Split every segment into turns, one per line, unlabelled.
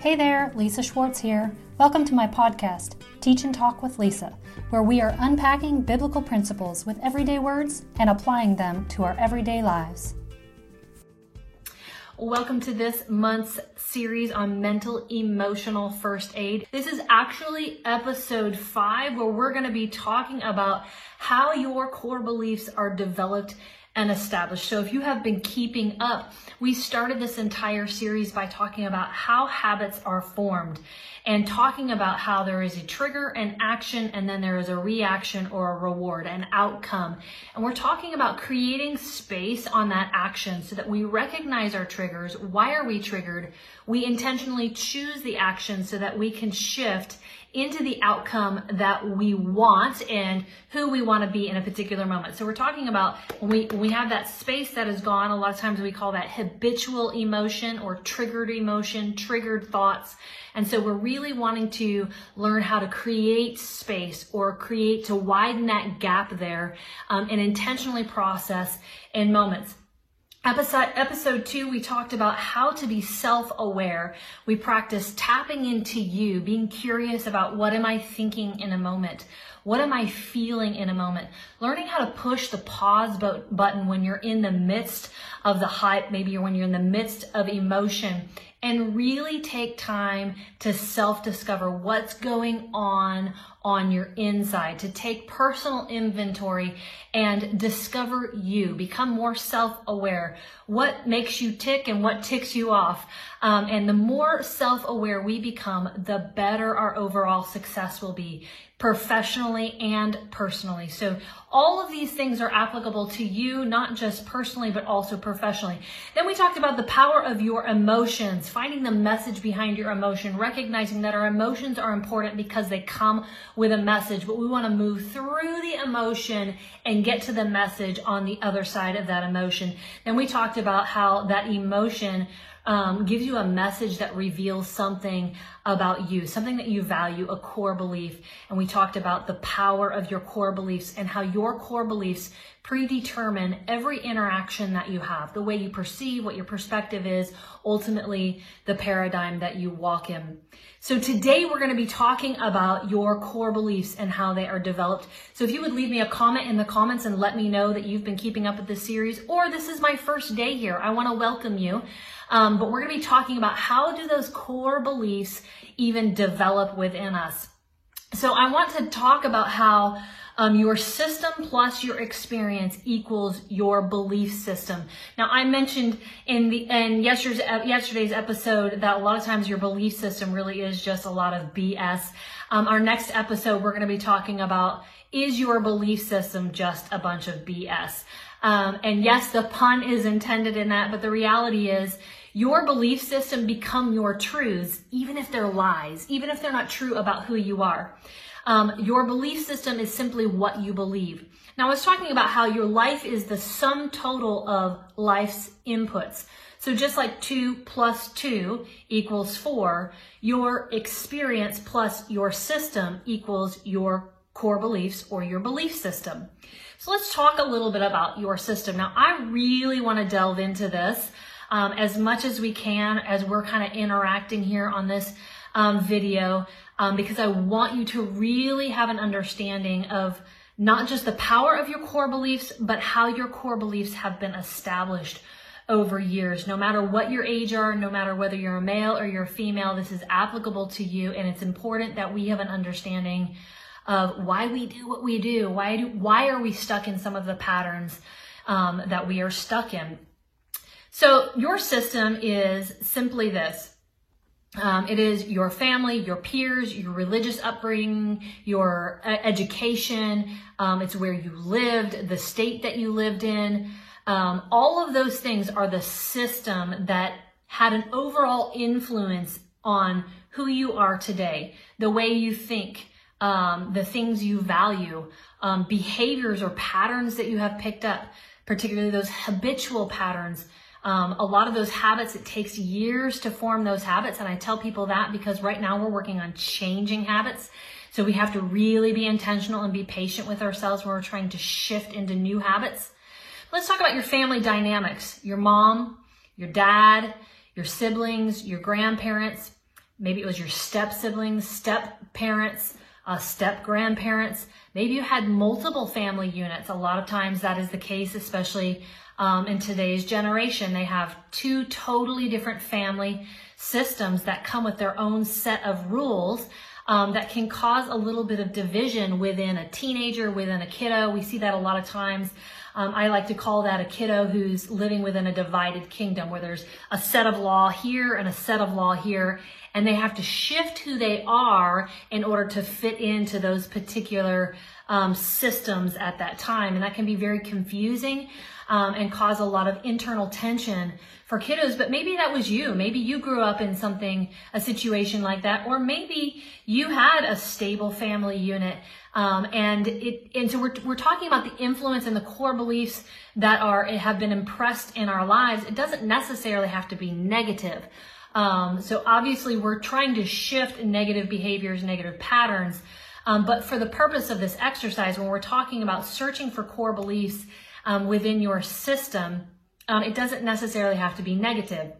Hey there, Lisa Schwartz here. Welcome to my podcast, Teach and Talk with Lisa, where we are unpacking biblical principles with everyday words and applying them to our everyday lives.
Welcome to this month's series on mental emotional first aid. This is actually episode five, where we're going to be talking about how your core beliefs are developed and established. So if you have been keeping up, we started this entire series by talking about how habits are formed and talking about how there is a trigger, an action, and then there is a reaction or a reward, an outcome. And we're talking about creating space on that action so that we recognize our triggers. Why are we triggered? We intentionally choose the action so that we can shift into the outcome that we want and who we want to be in a particular moment. So we're talking about when we when we have that space that is gone, a lot of times we call that habitual emotion or triggered emotion, triggered thoughts. And so we're really wanting to learn how to create space or create to widen that gap there um, and intentionally process in moments. Episode, episode two, we talked about how to be self-aware. We practiced tapping into you, being curious about what am I thinking in a moment? What am I feeling in a moment? Learning how to push the pause button when you're in the midst of the hype, maybe when you're in the midst of emotion and really take time to self discover what's going on on your inside, to take personal inventory and discover you, become more self aware. What makes you tick and what ticks you off. Um, and the more self aware we become, the better our overall success will be professionally and personally. So all of these things are applicable to you, not just personally, but also professionally. Then we talked about the power of your emotions, finding the message behind your emotion, recognizing that our emotions are important because they come with a message, but we want to move through the emotion and get to the message on the other side of that emotion. Then we talked about how that emotion um, gives you a message that reveals something about you, something that you value, a core belief. And we talked about the power of your core beliefs and how your core beliefs predetermine every interaction that you have, the way you perceive, what your perspective is, ultimately the paradigm that you walk in. So today we're going to be talking about your core beliefs and how they are developed. So if you would leave me a comment in the comments and let me know that you've been keeping up with this series or this is my first day here, I want to welcome you. Um, but we're going to be talking about how do those core beliefs even develop within us. So I want to talk about how um, your system plus your experience equals your belief system. Now, I mentioned in the in yesterday's yesterday's episode that a lot of times your belief system really is just a lot of BS. Um, our next episode, we're going to be talking about is your belief system just a bunch of BS? Um, and yes, the pun is intended in that, but the reality is your belief system become your truths, even if they're lies, even if they're not true about who you are. Um, your belief system is simply what you believe. Now, I was talking about how your life is the sum total of life's inputs. So just like two plus two equals four, your experience plus your system equals your core beliefs or your belief system. So let's talk a little bit about your system. Now, I really want to delve into this um, as much as we can as we're kind of interacting here on this um, video um, because I want you to really have an understanding of not just the power of your core beliefs, but how your core beliefs have been established over years. No matter what your age are, no matter whether you're a male or you're a female, this is applicable to you. And it's important that we have an understanding of why we do what we do. Why do, why are we stuck in some of the patterns um, that we are stuck in? So your system is simply this. Um, it is your family, your peers, your religious upbringing, your uh, education. Um, it's where you lived, the state that you lived in. Um, all of those things are the system that had an overall influence on who you are today, the way you think, um, the things you value, um, behaviors or patterns that you have picked up, particularly those habitual patterns um, a lot of those habits, it takes years to form those habits. And I tell people that because right now we're working on changing habits. So we have to really be intentional and be patient with ourselves when we're trying to shift into new habits. Let's talk about your family dynamics. Your mom, your dad, your siblings, your grandparents. maybe it was your step siblings, step parents, uh, step grandparents. Maybe you had multiple family units. A lot of times that is the case, especially um, in today's generation. They have two totally different family systems that come with their own set of rules um, that can cause a little bit of division within a teenager, within a kiddo. We see that a lot of times. Um, I like to call that a kiddo who's living within a divided kingdom where there's a set of law here and a set of law here, and they have to shift who they are in order to fit into those particular um, systems at that time. And that can be very confusing um, and cause a lot of internal tension for kiddos, but maybe that was you. Maybe you grew up in something, a situation like that, or maybe you had a stable family unit. Um, and it, and so we're, we're talking about the influence and the core beliefs that are, have been impressed in our lives. It doesn't necessarily have to be negative. Um, so obviously we're trying to shift negative behaviors, negative patterns. Um, but for the purpose of this exercise, when we're talking about searching for core beliefs um, within your system, um, it doesn't necessarily have to be negative.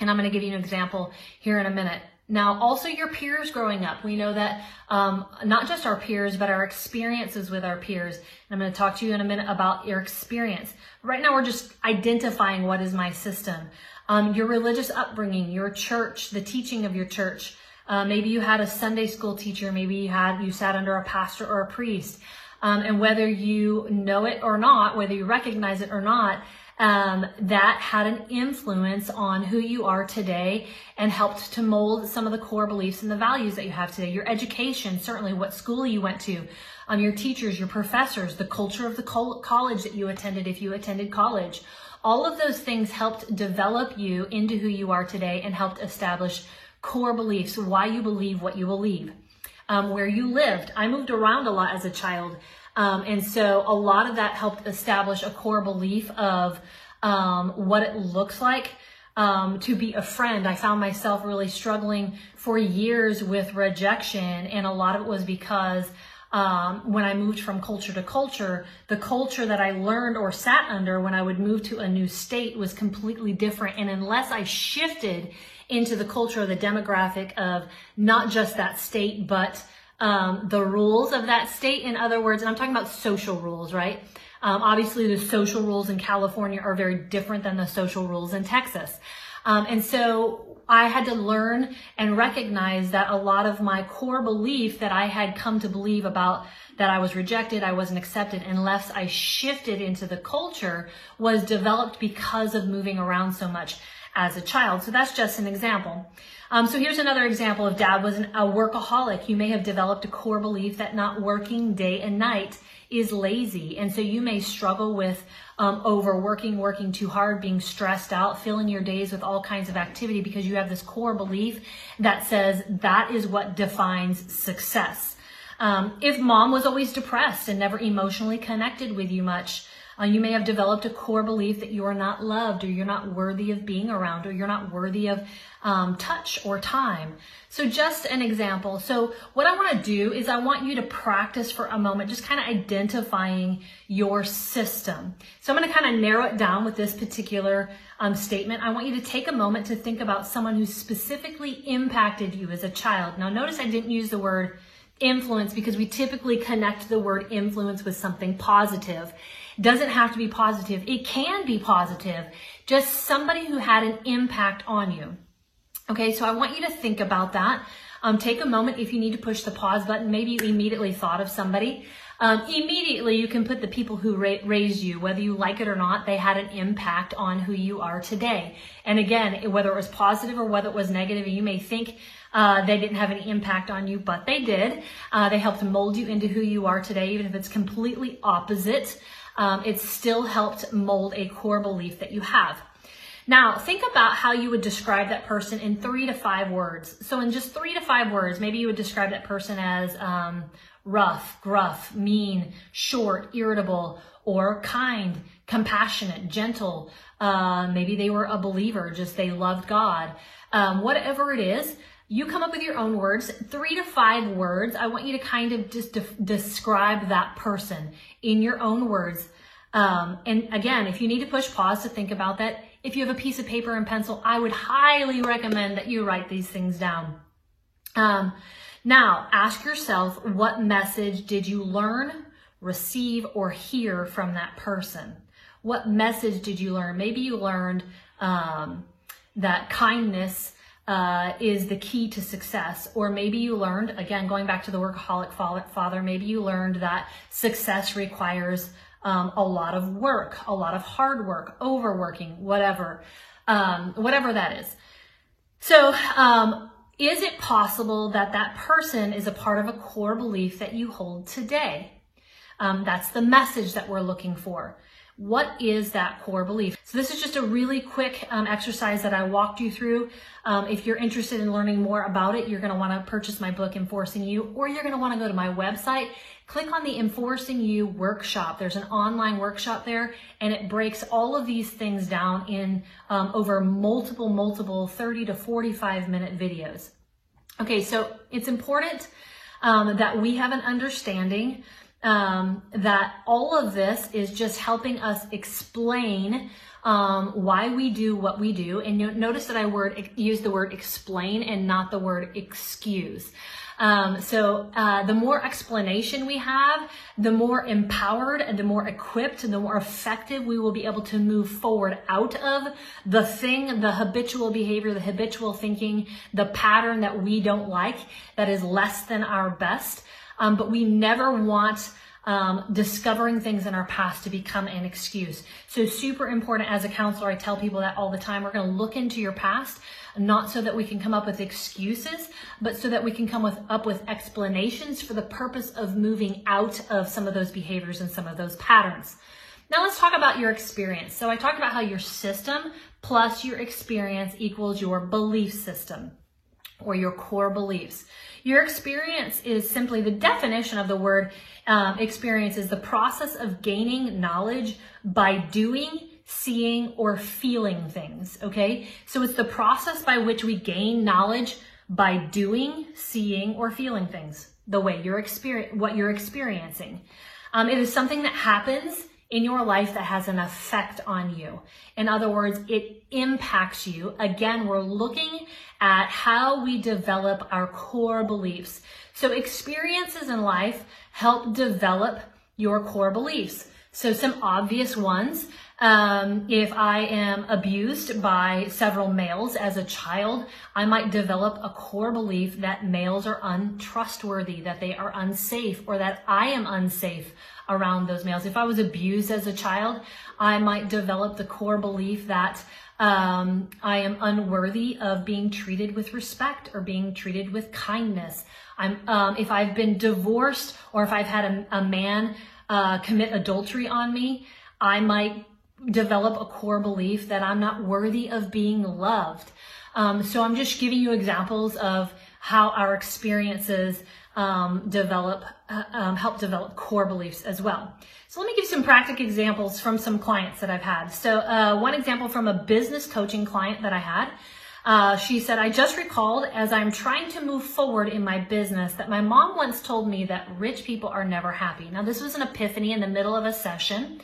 And I'm going to give you an example here in a minute. Now, also your peers growing up. We know that um, not just our peers, but our experiences with our peers. And I'm going to talk to you in a minute about your experience. Right now, we're just identifying what is my system. Um, your religious upbringing, your church, the teaching of your church. Uh, maybe you had a Sunday school teacher. Maybe you had you sat under a pastor or a priest. Um, and whether you know it or not, whether you recognize it or not, um, that had an influence on who you are today and helped to mold some of the core beliefs and the values that you have today. Your education, certainly what school you went to, um, your teachers, your professors, the culture of the college that you attended if you attended college. All of those things helped develop you into who you are today and helped establish core beliefs, why you believe what you believe. Um, where you lived. I moved around a lot as a child. Um, and so a lot of that helped establish a core belief of um, what it looks like um, to be a friend. I found myself really struggling for years with rejection, and a lot of it was because um, when I moved from culture to culture, the culture that I learned or sat under when I would move to a new state was completely different. And unless I shifted into the culture the demographic of not just that state, but um, the rules of that state. In other words, and I'm talking about social rules, right? Um, obviously, the social rules in California are very different than the social rules in Texas. Um, and so I had to learn and recognize that a lot of my core belief that I had come to believe about that I was rejected, I wasn't accepted, unless I shifted into the culture was developed because of moving around so much as a child. So that's just an example. Um, so here's another example of dad was an, a workaholic. You may have developed a core belief that not working day and night is lazy. And so you may struggle with um, overworking, working too hard, being stressed out, filling your days with all kinds of activity because you have this core belief that says that is what defines success. Um, if mom was always depressed and never emotionally connected with you much, uh, you may have developed a core belief that you are not loved or you're not worthy of being around or you're not worthy of um, touch or time. So just an example. So what I want to do is I want you to practice for a moment, just kind of identifying your system. So I'm going to kind of narrow it down with this particular um, statement. I want you to take a moment to think about someone who specifically impacted you as a child. Now notice I didn't use the word influence because we typically connect the word influence with something positive doesn't have to be positive. It can be positive. Just somebody who had an impact on you. Okay, so I want you to think about that. Um, take a moment if you need to push the pause button. Maybe you immediately thought of somebody. Um, immediately, you can put the people who ra- raised you, whether you like it or not, they had an impact on who you are today. And again, whether it was positive or whether it was negative, you may think uh, they didn't have any impact on you, but they did. Uh, they helped mold you into who you are today, even if it's completely opposite um, it still helped mold a core belief that you have. Now, think about how you would describe that person in three to five words. So, in just three to five words, maybe you would describe that person as um, rough, gruff, mean, short, irritable, or kind, compassionate, gentle. Uh, maybe they were a believer, just they loved God. Um, whatever it is, you come up with your own words, three to five words. I want you to kind of just de- describe that person in your own words. Um, and again, if you need to push pause to think about that, if you have a piece of paper and pencil, I would highly recommend that you write these things down. Um, now, ask yourself what message did you learn, receive, or hear from that person? What message did you learn? Maybe you learned um, that kindness uh, is the key to success. Or maybe you learned, again, going back to the workaholic father, maybe you learned that success requires um, a lot of work, a lot of hard work, overworking, whatever, um, whatever that is. So, um, is it possible that that person is a part of a core belief that you hold today? Um, that's the message that we're looking for. What is that core belief? So this is just a really quick um, exercise that I walked you through. Um, if you're interested in learning more about it, you're going to want to purchase my book, Enforcing You, or you're going to want to go to my website, click on the Enforcing You workshop. There's an online workshop there, and it breaks all of these things down in um, over multiple, multiple 30 to 45 minute videos. Okay, so it's important um, that we have an understanding um, that all of this is just helping us explain um, why we do what we do. And notice that I word use the word explain and not the word excuse. Um, so uh, the more explanation we have, the more empowered and the more equipped and the more effective we will be able to move forward out of the thing, the habitual behavior, the habitual thinking, the pattern that we don't like, that is less than our best. Um, but we never want um, discovering things in our past to become an excuse. So super important as a counselor, I tell people that all the time. We're going to look into your past, not so that we can come up with excuses, but so that we can come with, up with explanations for the purpose of moving out of some of those behaviors and some of those patterns. Now let's talk about your experience. So I talked about how your system plus your experience equals your belief system or your core beliefs. Your experience is simply the definition of the word um, experience is the process of gaining knowledge by doing, seeing, or feeling things. Okay. So it's the process by which we gain knowledge by doing, seeing, or feeling things the way you're experience, what you're experiencing. Um, it is something that happens in your life that has an effect on you. In other words, it impacts you. Again, we're looking at how we develop our core beliefs. So experiences in life help develop your core beliefs. So some obvious ones. Um, if I am abused by several males as a child, I might develop a core belief that males are untrustworthy, that they are unsafe, or that I am unsafe around those males. If I was abused as a child, I might develop the core belief that um, I am unworthy of being treated with respect or being treated with kindness. I'm, um, if I've been divorced or if I've had a, a man uh, commit adultery on me, I might develop a core belief that I'm not worthy of being loved. Um, so I'm just giving you examples of how our experiences um, develop, uh, um, help develop core beliefs as well. So let me give some practical examples from some clients that I've had. So uh, one example from a business coaching client that I had. Uh, she said, I just recalled as I'm trying to move forward in my business that my mom once told me that rich people are never happy. Now, this was an epiphany in the middle of a session,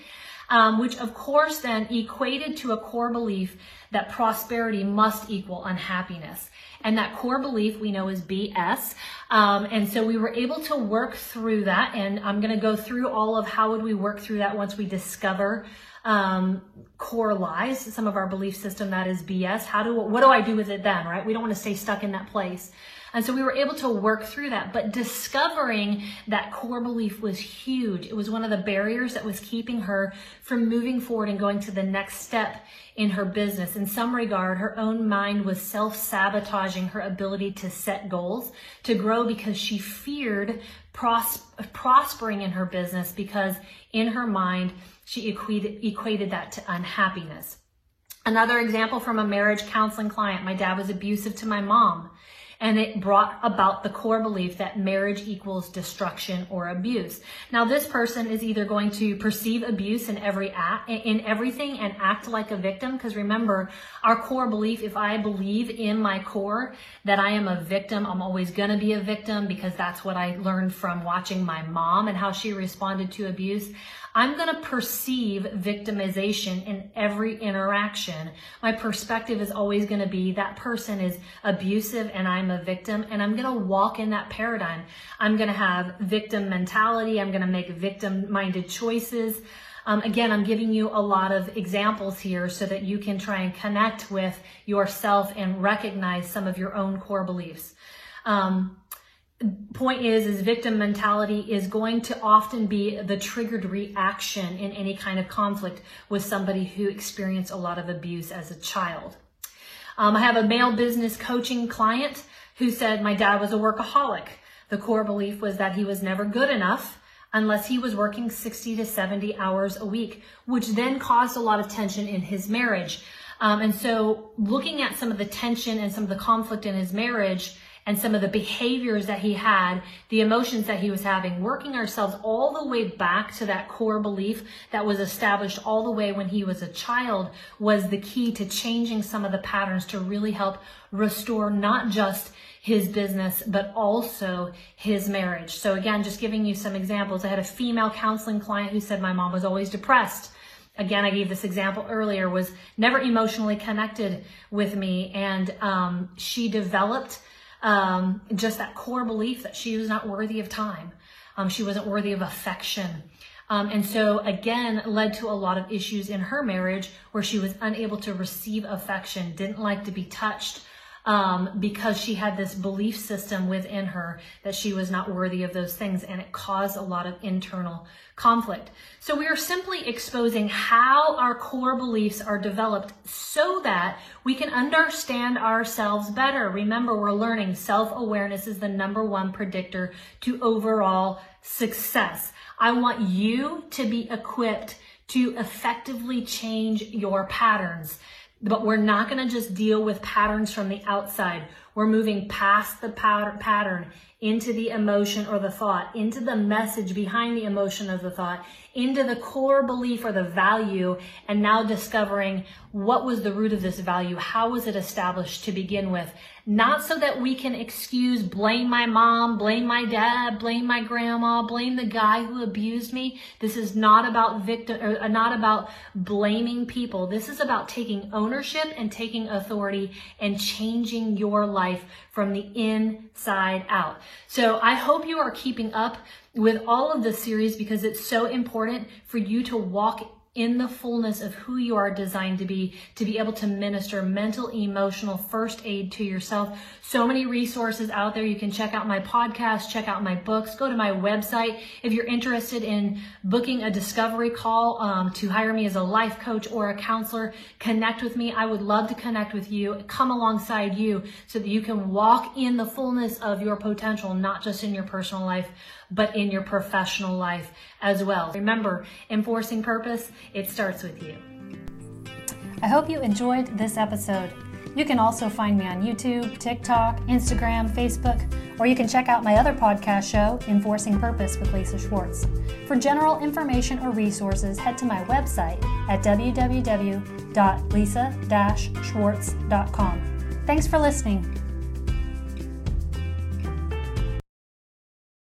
um, which of course then equated to a core belief that prosperity must equal unhappiness. And that core belief we know is BS. Um, and so we were able to work through that. And I'm going to go through all of how would we work through that once we discover um, core lies, some of our belief system that is BS. How do, what do I do with it then, right? We don't want to stay stuck in that place. And so we were able to work through that, but discovering that core belief was huge. It was one of the barriers that was keeping her from moving forward and going to the next step in her business. In some regard, her own mind was self sabotaging her ability to set goals, to grow because she feared pros- prospering in her business because in her mind, she equated, equated that to unhappiness. Another example from a marriage counseling client. My dad was abusive to my mom and it brought about the core belief that marriage equals destruction or abuse. Now, this person is either going to perceive abuse in every act, in everything and act like a victim. Because remember, our core belief, if I believe in my core that I am a victim, I'm always going to be a victim because that's what I learned from watching my mom and how she responded to abuse. I'm going to perceive victimization in every interaction. My perspective is always going to be that person is abusive and I'm a victim and I'm going to walk in that paradigm. I'm going to have victim mentality. I'm going to make victim minded choices. Um, again, I'm giving you a lot of examples here so that you can try and connect with yourself and recognize some of your own core beliefs. Um, point is is victim mentality is going to often be the triggered reaction in any kind of conflict with somebody who experienced a lot of abuse as a child. Um, i have a male business coaching client who said my dad was a workaholic. The core belief was that he was never good enough unless he was working 60 to 70 hours a week which then caused a lot of tension in his marriage. Um, and so looking at some of the tension and some of the conflict in his marriage and some of the behaviors that he had, the emotions that he was having, working ourselves all the way back to that core belief that was established all the way when he was a child was the key to changing some of the patterns to really help restore not just his business, but also his marriage. So again, just giving you some examples. I had a female counseling client who said my mom was always depressed again i gave this example earlier was never emotionally connected with me and um, she developed um, just that core belief that she was not worthy of time. Um, she wasn't worthy of affection. Um, and so again, led to a lot of issues in her marriage where she was unable to receive affection, didn't like to be touched, um, because she had this belief system within her that she was not worthy of those things, and it caused a lot of internal conflict. So we are simply exposing how our core beliefs are developed so that we can understand ourselves better. Remember, we're learning self awareness is the number one predictor to overall success. I want you to be equipped to effectively change your patterns. But we're not going to just deal with patterns from the outside. We're moving past the pattern into the emotion or the thought, into the message behind the emotion of the thought, into the core belief or the value, and now discovering what was the root of this value? How was it established to begin with? Not so that we can excuse, blame my mom, blame my dad, blame my grandma, blame the guy who abused me. This is not about victim, or uh, not about blaming people. This is about taking ownership and taking authority and changing your life from the inside out. So I hope you are keeping up with all of this series because it's so important for you to walk in the fullness of who you are designed to be, to be able to minister mental, emotional first aid to yourself. So many resources out there. You can check out my podcast, check out my books, go to my website. If you're interested in booking a discovery call um, to hire me as a life coach or a counselor, connect with me. I would love to connect with you, come alongside you so that you can walk in the fullness of your potential, not just in your personal life, but in your professional life as well. Remember, enforcing purpose, it starts with you.
I hope you enjoyed this episode. You can also find me on YouTube, TikTok, Instagram, Facebook, or you can check out my other podcast show, Enforcing Purpose with Lisa Schwartz. For general information or resources, head to my website at www.lisa-schwartz.com. Thanks for listening.